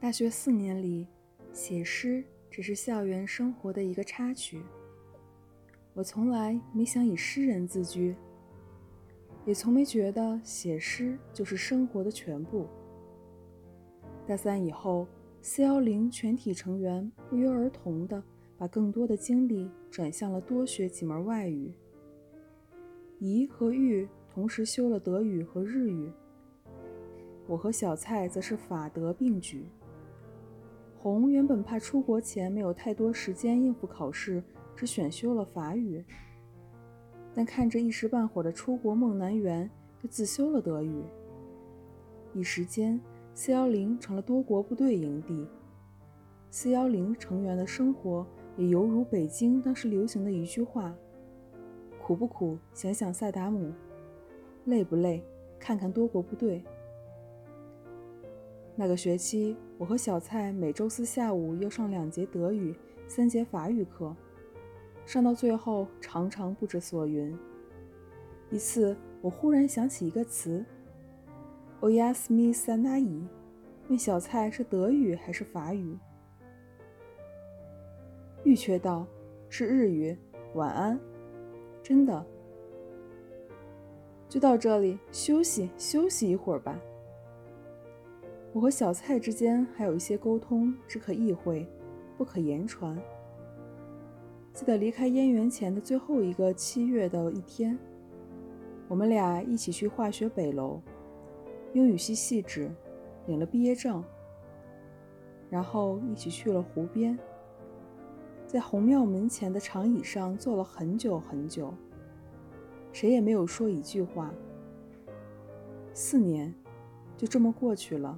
大学四年里，写诗只是校园生活的一个插曲。我从来没想以诗人自居，也从没觉得写诗就是生活的全部。大三以后，四幺零全体成员不约而同地把更多的精力转向了多学几门外语。怡和玉同时修了德语和日语，我和小蔡则是法德并举。红原本怕出国前没有太多时间应付考试，只选修了法语。但看着一时半会儿的出国梦难圆，又自修了德语。一时间，四幺零成了多国部队营地。四幺零成员的生活也犹如北京当时流行的一句话：“苦不苦？想想萨达姆；累不累？看看多国部队。”那个学期，我和小蔡每周四下午要上两节德语、三节法语课，上到最后常常不知所云。一次，我忽然想起一个词 o y a s m i s a n a i 问小蔡是德语还是法语。玉缺道：“是日语，晚安。”真的。就到这里，休息休息一会儿吧。我和小蔡之间还有一些沟通，只可意会，不可言传。记得离开燕园前的最后一个七月的一天，我们俩一起去化学北楼，英语系系址，领了毕业证，然后一起去了湖边，在红庙门前的长椅上坐了很久很久，谁也没有说一句话。四年，就这么过去了。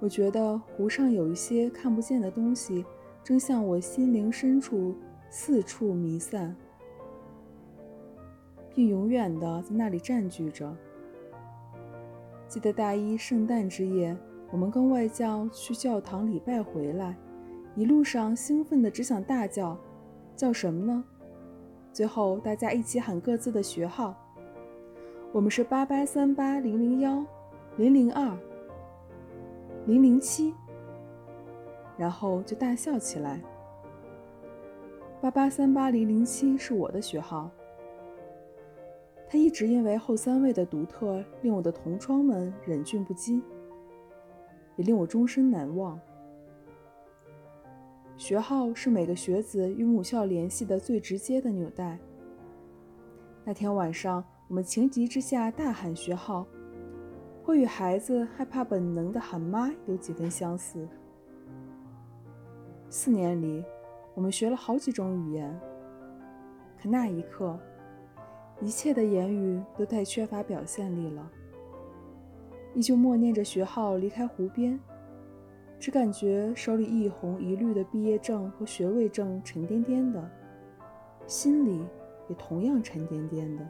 我觉得湖上有一些看不见的东西，正向我心灵深处四处弥散，并永远的在那里占据着。记得大一圣诞之夜，我们跟外教去教堂礼拜回来，一路上兴奋的只想大叫：“叫什么呢？”最后大家一起喊各自的学号：“我们是八八三八零零幺零零二。”零零七，然后就大笑起来。八八三八零零七是我的学号，他一直因为后三位的独特，令我的同窗们忍俊不禁，也令我终身难忘。学号是每个学子与母校联系的最直接的纽带。那天晚上，我们情急之下大喊学号。会与孩子害怕本能的喊妈有几分相似。四年里，我们学了好几种语言，可那一刻，一切的言语都太缺乏表现力了。依旧默念着学号离开湖边，只感觉手里一红一绿的毕业证和学位证沉甸甸的，心里也同样沉甸甸的。